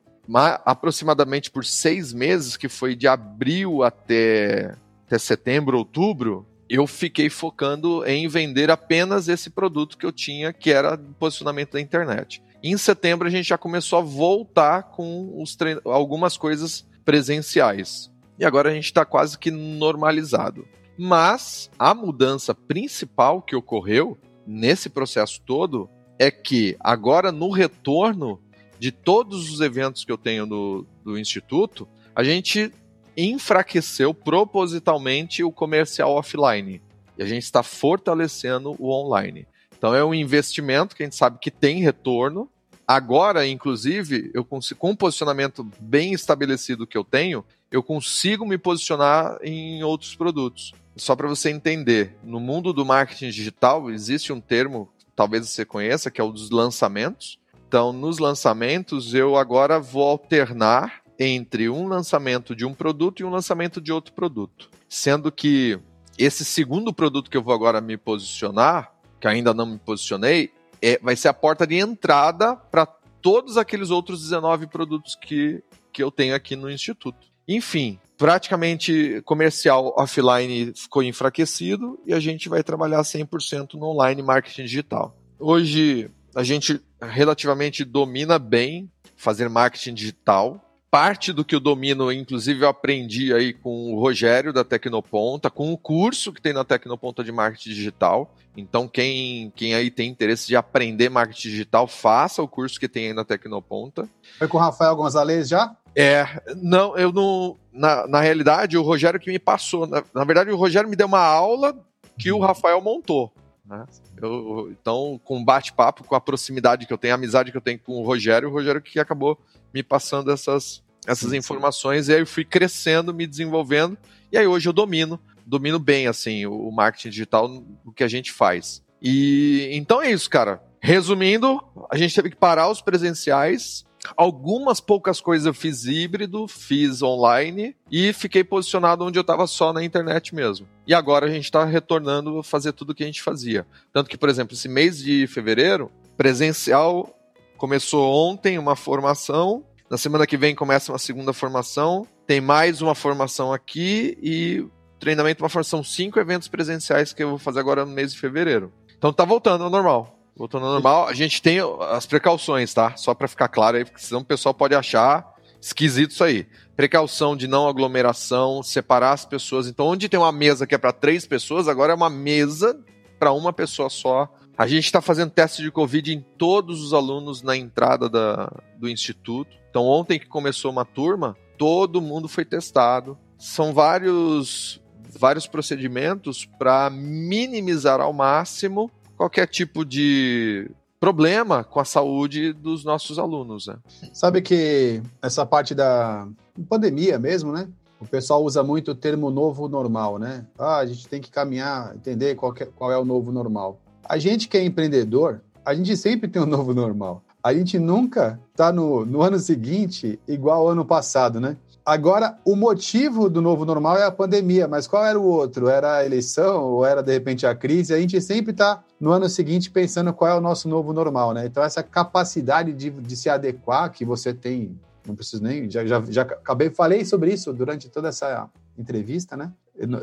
aproximadamente por seis meses, que foi de abril até, até setembro, outubro, eu fiquei focando em vender apenas esse produto que eu tinha, que era posicionamento da internet. Em setembro a gente já começou a voltar com trein... algumas coisas presenciais. E agora a gente está quase que normalizado. Mas a mudança principal que ocorreu nesse processo todo é que agora no retorno de todos os eventos que eu tenho do, do Instituto, a gente enfraqueceu propositalmente o comercial offline. e a gente está fortalecendo o online. Então é um investimento que a gente sabe que tem retorno. Agora, inclusive, eu consigo, com um posicionamento bem estabelecido que eu tenho, eu consigo me posicionar em outros produtos. Só para você entender, no mundo do marketing digital existe um termo, talvez você conheça, que é o dos lançamentos. Então, nos lançamentos, eu agora vou alternar entre um lançamento de um produto e um lançamento de outro produto. Sendo que esse segundo produto que eu vou agora me posicionar, que ainda não me posicionei, é, vai ser a porta de entrada para todos aqueles outros 19 produtos que, que eu tenho aqui no Instituto. Enfim, praticamente comercial offline ficou enfraquecido e a gente vai trabalhar 100% no online marketing digital. Hoje a gente relativamente domina bem fazer marketing digital, parte do que eu domino, inclusive eu aprendi aí com o Rogério da Tecnoponta, com o curso que tem na Tecnoponta de marketing digital. Então, quem, quem aí tem interesse de aprender marketing digital, faça o curso que tem aí na Tecnoponta. Foi com o Rafael Gonzalez já? É, não, eu não. Na, na realidade, o Rogério que me passou. Na, na verdade, o Rogério me deu uma aula que o Rafael montou. Né? Eu, então, com bate-papo, com a proximidade que eu tenho, a amizade que eu tenho com o Rogério, o Rogério que acabou me passando essas, essas informações, e aí eu fui crescendo, me desenvolvendo, e aí hoje eu domino, domino bem, assim, o, marketing digital, o que a gente faz. E então é isso, cara. Resumindo, a gente teve que parar os presenciais, Algumas poucas coisas eu fiz híbrido, fiz online e fiquei posicionado onde eu estava só na internet mesmo. E agora a gente está retornando a fazer tudo o que a gente fazia. Tanto que, por exemplo, esse mês de fevereiro, presencial começou ontem uma formação, na semana que vem começa uma segunda formação, tem mais uma formação aqui e treinamento, uma formação, cinco eventos presenciais que eu vou fazer agora no mês de fevereiro. Então tá voltando ao normal. Voltando ao normal, a gente tem as precauções, tá? Só para ficar claro aí, porque senão o pessoal pode achar esquisito isso aí. Precaução de não aglomeração, separar as pessoas. Então, onde tem uma mesa que é para três pessoas, agora é uma mesa para uma pessoa só. A gente está fazendo teste de Covid em todos os alunos na entrada da, do instituto. Então, ontem que começou uma turma, todo mundo foi testado. São vários, vários procedimentos para minimizar ao máximo qualquer tipo de problema com a saúde dos nossos alunos. Né? Sabe que essa parte da pandemia mesmo, né? O pessoal usa muito o termo novo normal, né? Ah, a gente tem que caminhar, entender qual, é, qual é o novo normal. A gente que é empreendedor, a gente sempre tem um novo normal. A gente nunca está no, no ano seguinte igual ao ano passado, né? Agora, o motivo do novo normal é a pandemia, mas qual era o outro? Era a eleição ou era, de repente, a crise? A gente sempre está, no ano seguinte, pensando qual é o nosso novo normal, né? Então, essa capacidade de, de se adequar que você tem, não preciso nem, já, já, já acabei, falei sobre isso durante toda essa entrevista, né?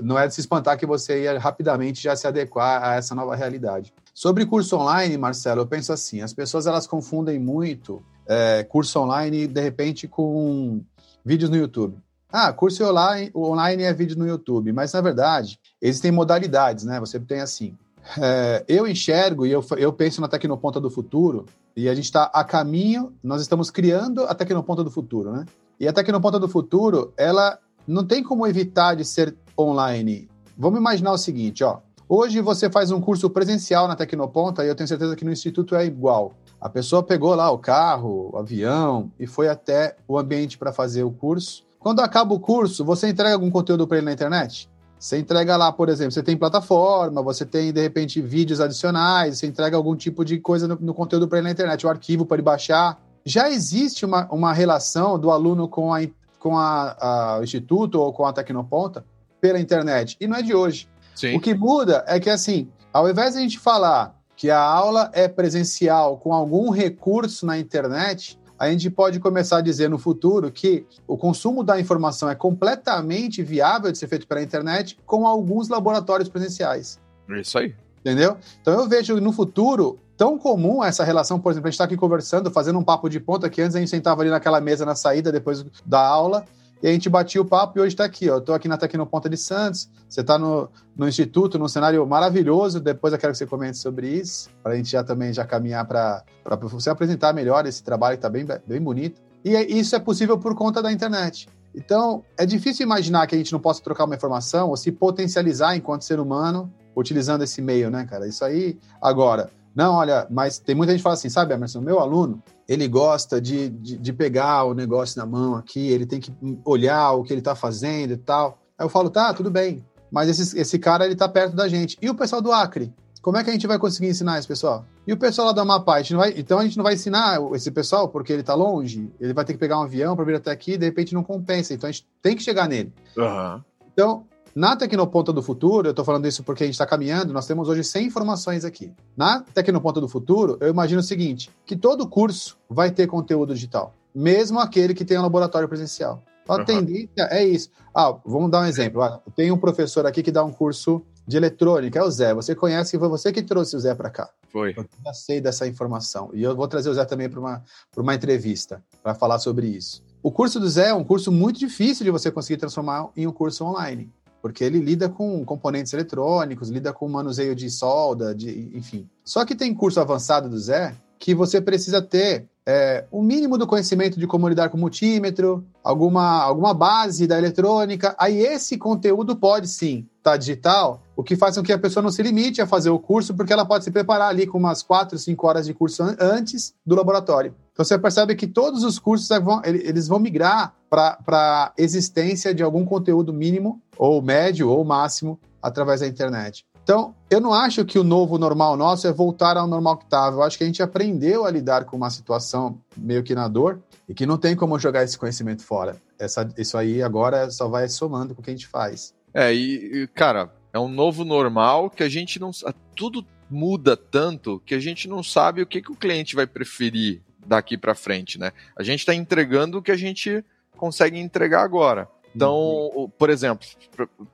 Não é de se espantar que você ia rapidamente já se adequar a essa nova realidade. Sobre curso online, Marcelo, eu penso assim, as pessoas elas confundem muito é, curso online, de repente, com vídeos no YouTube. Ah, curso online, online é vídeo no YouTube, mas na verdade existem modalidades, né? Você tem assim. É, eu enxergo e eu, eu penso na Tecnoponta do futuro e a gente está a caminho, nós estamos criando a Tecnoponta do futuro, né? E a Tecnoponta do futuro, ela não tem como evitar de ser online. Vamos imaginar o seguinte, ó. Hoje você faz um curso presencial na Tecnoponta e eu tenho certeza que no Instituto é igual. A pessoa pegou lá o carro, o avião e foi até o ambiente para fazer o curso. Quando acaba o curso, você entrega algum conteúdo para ele na internet? Você entrega lá, por exemplo, você tem plataforma, você tem, de repente, vídeos adicionais, você entrega algum tipo de coisa no, no conteúdo para ele na internet, o arquivo para ele baixar. Já existe uma, uma relação do aluno com, a, com a, a, o instituto ou com a Tecnoponta pela internet, e não é de hoje. Sim. O que muda é que, assim, ao invés de a gente falar que a aula é presencial com algum recurso na internet, a gente pode começar a dizer no futuro que o consumo da informação é completamente viável de ser feito pela internet com alguns laboratórios presenciais. Isso aí. Entendeu? Então eu vejo no futuro tão comum essa relação, por exemplo, a gente está aqui conversando, fazendo um papo de ponta, que antes a gente sentava ali naquela mesa na saída depois da aula, e a gente batia o papo e hoje está aqui, ó. Eu tô aqui na Tecnoponta de Santos, você está no, no Instituto, num cenário maravilhoso. Depois eu quero que você comente sobre isso, para a gente já também já caminhar para você apresentar melhor esse trabalho que está bem, bem bonito. E é, isso é possível por conta da internet. Então, é difícil imaginar que a gente não possa trocar uma informação ou se potencializar enquanto ser humano utilizando esse meio, né, cara? Isso aí, agora, não, olha, mas tem muita gente que fala assim, sabe, Emerson, meu aluno, ele gosta de, de, de pegar o negócio na mão aqui, ele tem que olhar o que ele está fazendo e tal. Aí eu falo, tá, tudo bem, mas esse, esse cara, ele tá perto da gente. E o pessoal do Acre? Como é que a gente vai conseguir ensinar esse pessoal? E o pessoal lá do Amapá, a gente não vai, então a gente não vai ensinar esse pessoal porque ele está longe, ele vai ter que pegar um avião para vir até aqui e de repente não compensa. Então a gente tem que chegar nele. Uhum. Então, na Tecnoponta do Futuro, eu estou falando isso porque a gente está caminhando, nós temos hoje 100 informações aqui. Na Tecnoponta do Futuro, eu imagino o seguinte, que todo curso vai ter conteúdo digital, mesmo aquele que tem um laboratório presencial. A uhum. tendência é isso. Ah, vamos dar um exemplo. Ah, tem um professor aqui que dá um curso de eletrônica, é o Zé. Você conhece, foi você que trouxe o Zé para cá. Foi. Eu já sei dessa informação. E eu vou trazer o Zé também para uma, uma entrevista, para falar sobre isso. O curso do Zé é um curso muito difícil de você conseguir transformar em um curso online, porque ele lida com componentes eletrônicos, lida com manuseio de solda, de, enfim. Só que tem curso avançado do Zé que você precisa ter é, o mínimo do conhecimento de como lidar com multímetro, alguma, alguma base da eletrônica. Aí esse conteúdo pode sim estar tá digital, o que faz com que a pessoa não se limite a fazer o curso, porque ela pode se preparar ali com umas 4, 5 horas de curso an antes do laboratório. Então você percebe que todos os cursos vão, eles vão migrar para a existência de algum conteúdo mínimo, ou médio, ou máximo, através da internet. Então, eu não acho que o novo normal nosso é voltar ao normal que estava. Eu acho que a gente aprendeu a lidar com uma situação meio que na dor e que não tem como jogar esse conhecimento fora. Essa, isso aí agora só vai somando com o que a gente faz. É, e, cara, é um novo normal que a gente não. Tudo muda tanto que a gente não sabe o que, que o cliente vai preferir daqui para frente, né? A gente está entregando o que a gente consegue entregar agora. Então, uhum. por exemplo,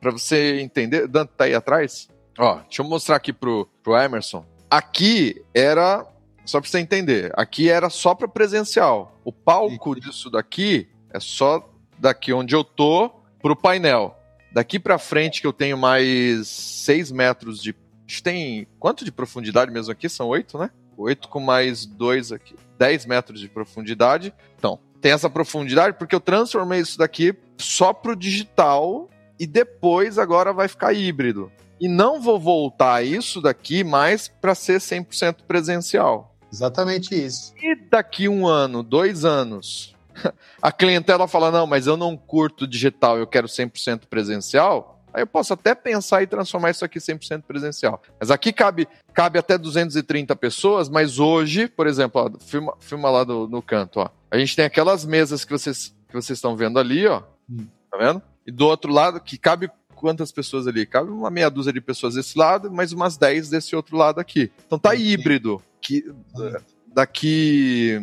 para você entender, Dante tá aí atrás? Ó, deixa eu mostrar aqui pro, pro Emerson. Aqui era, só pra você entender, aqui era só para presencial. O palco disso daqui é só daqui onde eu tô pro painel. Daqui para frente que eu tenho mais 6 metros de. Tem quanto de profundidade mesmo aqui? São 8, né? 8 com mais 2 aqui. 10 metros de profundidade. Então, tem essa profundidade porque eu transformei isso daqui só pro digital e depois agora vai ficar híbrido e não vou voltar isso daqui mais para ser 100% presencial. Exatamente isso. E daqui um ano, dois anos, a clientela fala: não, mas eu não curto digital, eu quero 100% presencial. Aí eu posso até pensar em transformar isso aqui 100% presencial. Mas aqui cabe, cabe até 230 pessoas, mas hoje, por exemplo, ó, filma, filma lá no, no canto, ó. A gente tem aquelas mesas que vocês, que vocês estão vendo ali, ó. Hum. Tá vendo? E do outro lado, que cabe quantas pessoas ali? Cabe uma meia dúzia de pessoas desse lado, mais umas 10 desse outro lado aqui. Então tá híbrido. Que daqui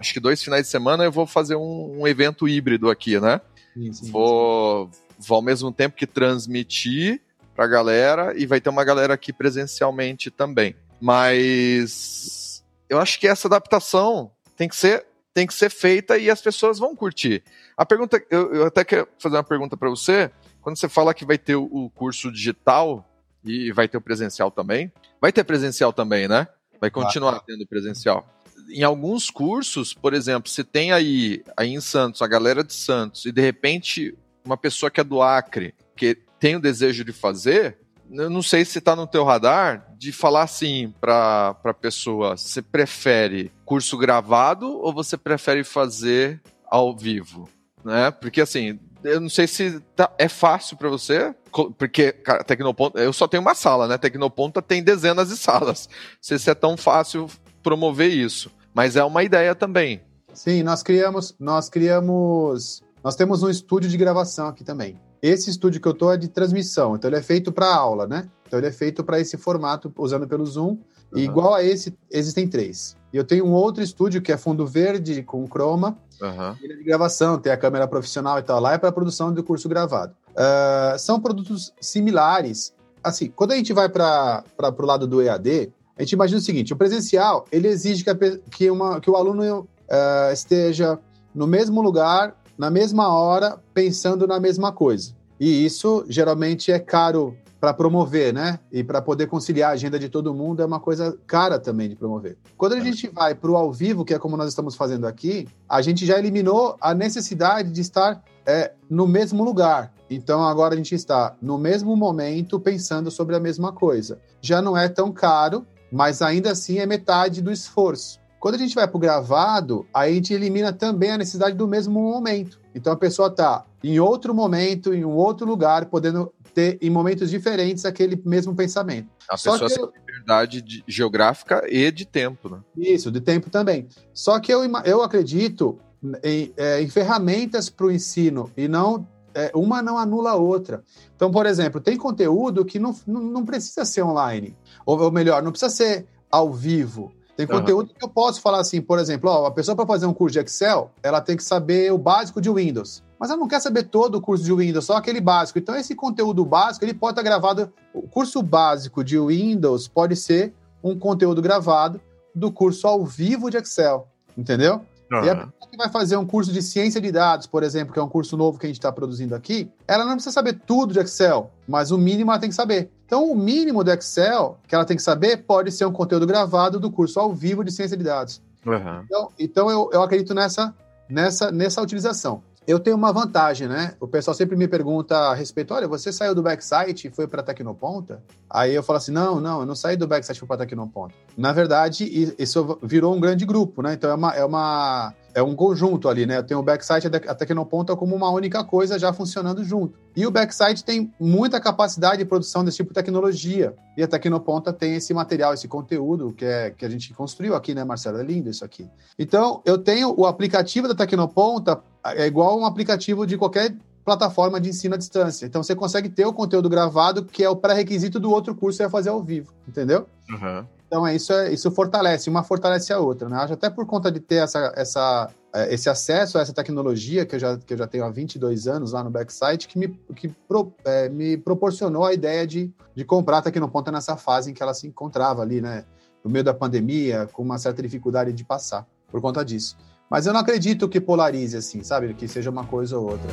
acho que dois finais de semana eu vou fazer um, um evento híbrido aqui, né? Sim, sim, vou, vou ao mesmo tempo que transmitir pra galera e vai ter uma galera aqui presencialmente também. Mas eu acho que essa adaptação tem que ser tem que ser feita e as pessoas vão curtir. A pergunta, eu, eu até quero fazer uma pergunta para você. Quando você fala que vai ter o curso digital e vai ter o presencial também, vai ter presencial também, né? Vai continuar tendo presencial. Em alguns cursos, por exemplo, você tem aí, aí em Santos, a galera de Santos, e de repente uma pessoa que é do Acre, que tem o desejo de fazer, eu não sei se está no teu radar de falar assim para a pessoa, você prefere curso gravado ou você prefere fazer ao vivo, né? Porque assim, eu não sei se tá, é fácil para você, porque, cara, Tecnoponta, eu só tenho uma sala, né? Tecnoponta tem dezenas de salas. Não sei se é tão fácil promover isso, mas é uma ideia também. Sim, nós criamos, nós criamos, nós temos um estúdio de gravação aqui também. Esse estúdio que eu tô é de transmissão, então ele é feito para aula, né? Então ele é feito para esse formato usando pelo Zoom. Uhum. E igual a esse, existem três. E eu tenho um outro estúdio que é fundo verde com chroma, Uhum. De gravação, tem a câmera profissional e tal. Lá é para produção do curso gravado. Uh, são produtos similares. Assim, quando a gente vai para o lado do EAD, a gente imagina o seguinte: o presencial ele exige que, a, que, uma, que o aluno uh, esteja no mesmo lugar, na mesma hora, pensando na mesma coisa. E isso geralmente é caro para promover, né? E para poder conciliar a agenda de todo mundo é uma coisa cara também de promover. Quando a gente vai para o ao vivo, que é como nós estamos fazendo aqui, a gente já eliminou a necessidade de estar é, no mesmo lugar. Então agora a gente está no mesmo momento pensando sobre a mesma coisa. Já não é tão caro, mas ainda assim é metade do esforço. Quando a gente vai para o gravado, a gente elimina também a necessidade do mesmo momento. Então a pessoa está em outro momento, em um outro lugar, podendo ter em momentos diferentes aquele mesmo pensamento. A Só pessoa tem eu... liberdade de, geográfica e de tempo, né? Isso, de tempo também. Só que eu, eu acredito em, é, em ferramentas para o ensino e não é, uma não anula a outra. Então, por exemplo, tem conteúdo que não, não, não precisa ser online, ou, ou melhor, não precisa ser ao vivo. Tem conteúdo uhum. que eu posso falar assim, por exemplo, ó, a pessoa para fazer um curso de Excel, ela tem que saber o básico de Windows. Mas ela não quer saber todo o curso de Windows, só aquele básico. Então, esse conteúdo básico, ele pode estar gravado. O curso básico de Windows pode ser um conteúdo gravado do curso ao vivo de Excel. Entendeu? Uhum. E a pessoa que vai fazer um curso de ciência de dados, por exemplo, que é um curso novo que a gente está produzindo aqui, ela não precisa saber tudo de Excel, mas o mínimo ela tem que saber. Então, o mínimo do Excel que ela tem que saber pode ser um conteúdo gravado do curso ao vivo de ciência de dados. Uhum. Então, então eu, eu acredito nessa, nessa, nessa utilização eu tenho uma vantagem, né? O pessoal sempre me pergunta a respeito: olha, você saiu do backsite e foi para Tecnoponta? Aí eu falo assim: não, não, eu não saí do backsite e fui para Tecnoponta. Na verdade, isso virou um grande grupo, né? Então é uma, é uma é um conjunto ali, né? Eu tenho o backsite e a Tecnoponta como uma única coisa já funcionando junto. E o backsite tem muita capacidade de produção desse tipo de tecnologia. E a Tecnoponta tem esse material, esse conteúdo que, é, que a gente construiu aqui, né, Marcelo? É lindo isso aqui. Então, eu tenho o aplicativo da Tecnoponta, é igual um aplicativo de qualquer plataforma de ensino à distância. Então você consegue ter o conteúdo gravado, que é o pré-requisito do outro curso que você vai fazer ao vivo, entendeu? Uhum. Então é isso, é, isso fortalece, uma fortalece a outra, né? Acho até por conta de ter essa, essa, é, esse acesso a essa tecnologia que eu, já, que eu já tenho há 22 anos lá no backsite, que me, que pro, é, me proporcionou a ideia de, de comprar a Tecnoponta nessa fase em que ela se encontrava ali, né? No meio da pandemia, com uma certa dificuldade de passar, por conta disso. Mas eu não acredito que polarize assim, sabe? Que seja uma coisa ou outra.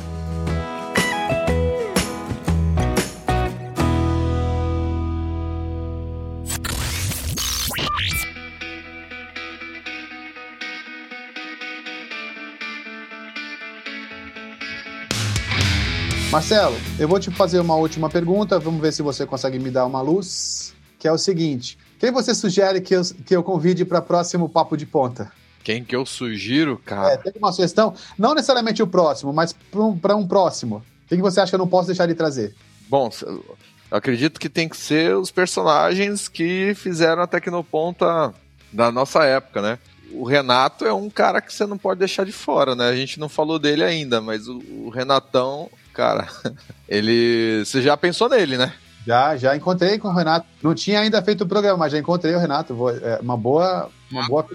Marcelo, eu vou te fazer uma última pergunta, vamos ver se você consegue me dar uma luz, que é o seguinte: quem você sugere que eu, que eu convide para o próximo Papo de Ponta? Quem que eu sugiro, cara? É, tem uma sugestão, não necessariamente o próximo, mas para um, um, próximo. Quem que você acha que eu não posso deixar de trazer? Bom, eu acredito que tem que ser os personagens que fizeram a Tecnoponta da nossa época, né? O Renato é um cara que você não pode deixar de fora, né? A gente não falou dele ainda, mas o, o Renatão cara, ele. Você já pensou nele, né? Já, já encontrei com o Renato. Não tinha ainda feito o programa, mas já encontrei o Renato. É uma boa, uma boa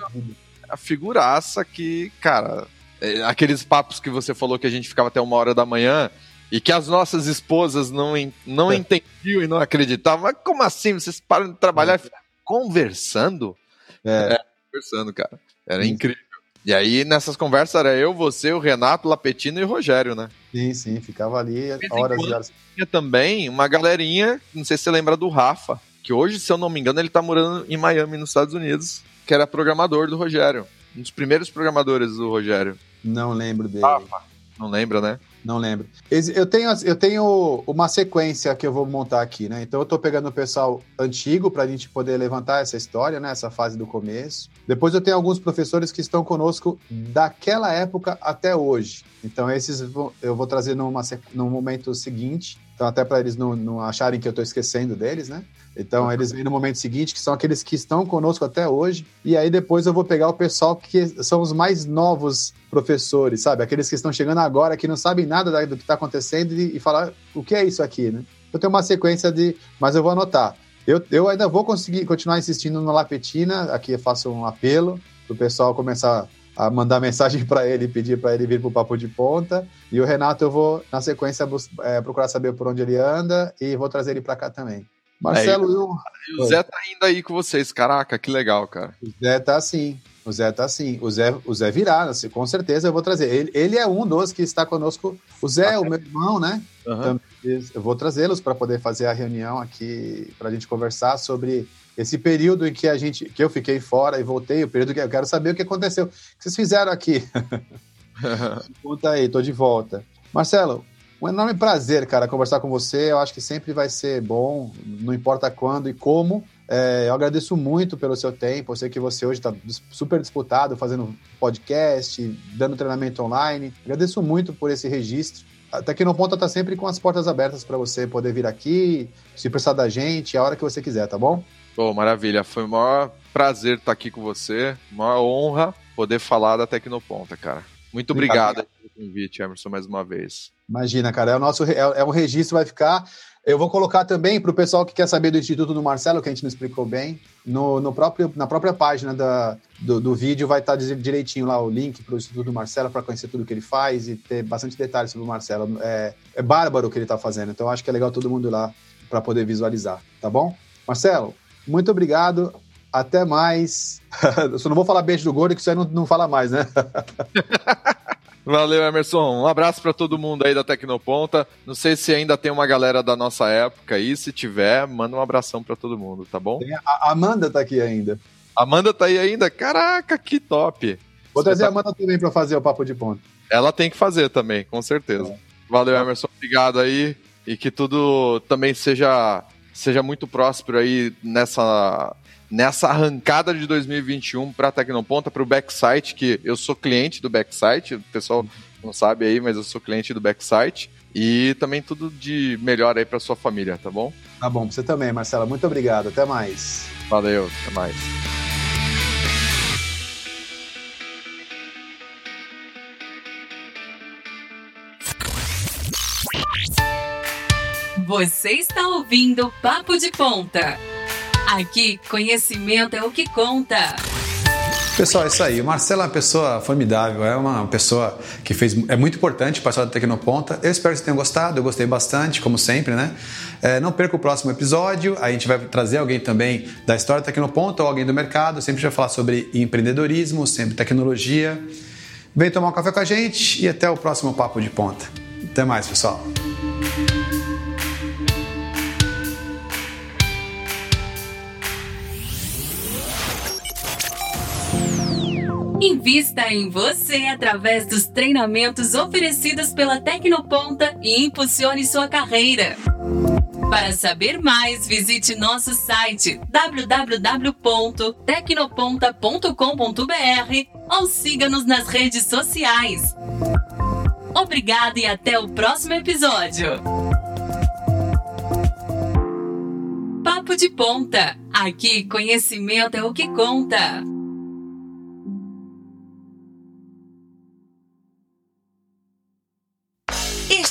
A figuraça que, cara, é, aqueles papos que você falou que a gente ficava até uma hora da manhã e que as nossas esposas não, não é. entendiam e não acreditavam. Mas como assim? Vocês param de trabalhar é. conversando? É. é. Conversando, cara. Era Isso. incrível. E aí, nessas conversas, era eu, você, o Renato, Lapetino e o Rogério, né? Sim, sim, ficava ali horas e horas. Tinha também uma galerinha, não sei se você lembra do Rafa, que hoje, se eu não me engano, ele tá morando em Miami, nos Estados Unidos, que era programador do Rogério. Um dos primeiros programadores do Rogério. Não lembro dele. Rafa. Não lembra, né? Não lembro. Eu tenho, eu tenho uma sequência que eu vou montar aqui, né? Então eu tô pegando o pessoal antigo para a gente poder levantar essa história, né? Essa fase do começo. Depois eu tenho alguns professores que estão conosco daquela época até hoje. Então esses eu vou trazer numa, no momento seguinte. Então até para eles não, não acharem que eu estou esquecendo deles, né? Então, eles vêm no momento seguinte, que são aqueles que estão conosco até hoje, e aí depois eu vou pegar o pessoal que são os mais novos professores, sabe? Aqueles que estão chegando agora, que não sabem nada do que está acontecendo e, e falar o que é isso aqui, né? Eu tenho uma sequência de. Mas eu vou anotar. Eu, eu ainda vou conseguir continuar insistindo no Lapetina, aqui eu faço um apelo para o pessoal começar a mandar mensagem para ele, pedir para ele vir para o Papo de Ponta. E o Renato, eu vou, na sequência, é, procurar saber por onde ele anda e vou trazer ele para cá também. Marcelo, é, eu... o Zé tá indo aí com vocês. Caraca, que legal, cara. O Zé tá sim. O Zé tá sim. O Zé, o Zé virá, assim, com certeza eu vou trazer. Ele, ele é um dos que está conosco. O Zé, é o meu irmão, né? Uhum. eu vou trazê-los para poder fazer a reunião aqui, para a gente conversar sobre esse período em que a gente, que eu fiquei fora e voltei, o período que eu quero saber o que aconteceu. O que vocês fizeram aqui? Conta aí, tô de volta. Marcelo, um enorme prazer, cara, conversar com você. Eu acho que sempre vai ser bom, não importa quando e como. É, eu agradeço muito pelo seu tempo. Eu sei que você hoje está super disputado, fazendo podcast, dando treinamento online. Agradeço muito por esse registro. Até que no ponta está sempre com as portas abertas para você poder vir aqui, se precisar da gente, a hora que você quiser, tá bom? Pô, maravilha. Foi o maior prazer estar aqui com você. Maior honra poder falar da Tecnoponta, cara. Muito obrigado pelo convite, Emerson, mais uma vez. Imagina, cara. É, o nosso, é, é um registro, vai ficar. Eu vou colocar também para o pessoal que quer saber do Instituto do Marcelo, que a gente não explicou bem, no, no próprio, na própria página da, do, do vídeo vai estar direitinho lá o link para o Instituto do Marcelo para conhecer tudo que ele faz e ter bastante detalhes sobre o Marcelo. É, é bárbaro o que ele está fazendo, então acho que é legal todo mundo ir lá para poder visualizar, tá bom? Marcelo, muito obrigado. Até mais. Eu só não vou falar beijo do gordo, que isso aí não, não fala mais, né? Valeu, Emerson. Um abraço para todo mundo aí da Tecnoponta. Não sei se ainda tem uma galera da nossa época aí. Se tiver, manda um abração para todo mundo, tá bom? A Amanda tá aqui ainda. Amanda tá aí ainda? Caraca, que top. Vou trazer a Amanda também para fazer o papo de ponta. Ela tem que fazer também, com certeza. É. Valeu, Emerson. Obrigado aí. E que tudo também seja seja muito próspero aí nessa, nessa arrancada de 2021 para a Tecnoponta, para o Backsite, que eu sou cliente do Backsite, o pessoal não sabe aí, mas eu sou cliente do Backsite. E também tudo de melhor aí para sua família, tá bom? Tá bom, você também, Marcela. Muito obrigado. Até mais. Valeu, até mais. Você está ouvindo Papo de Ponta. Aqui, conhecimento é o que conta. Pessoal, é isso aí. O Marcelo é uma pessoa formidável, é uma pessoa que fez é muito importante história da Tecnoponta. Eu espero que vocês tenham gostado, eu gostei bastante, como sempre, né? É, não perca o próximo episódio, a gente vai trazer alguém também da história da Tecnoponta ou alguém do mercado, sempre vai falar sobre empreendedorismo, sempre tecnologia. Vem tomar um café com a gente e até o próximo Papo de Ponta. Até mais, pessoal. Invista em você através dos treinamentos oferecidos pela Tecnoponta e impulsione sua carreira. Para saber mais, visite nosso site www.tecnoponta.com.br ou siga-nos nas redes sociais. Obrigado e até o próximo episódio. Papo de Ponta. Aqui, conhecimento é o que conta.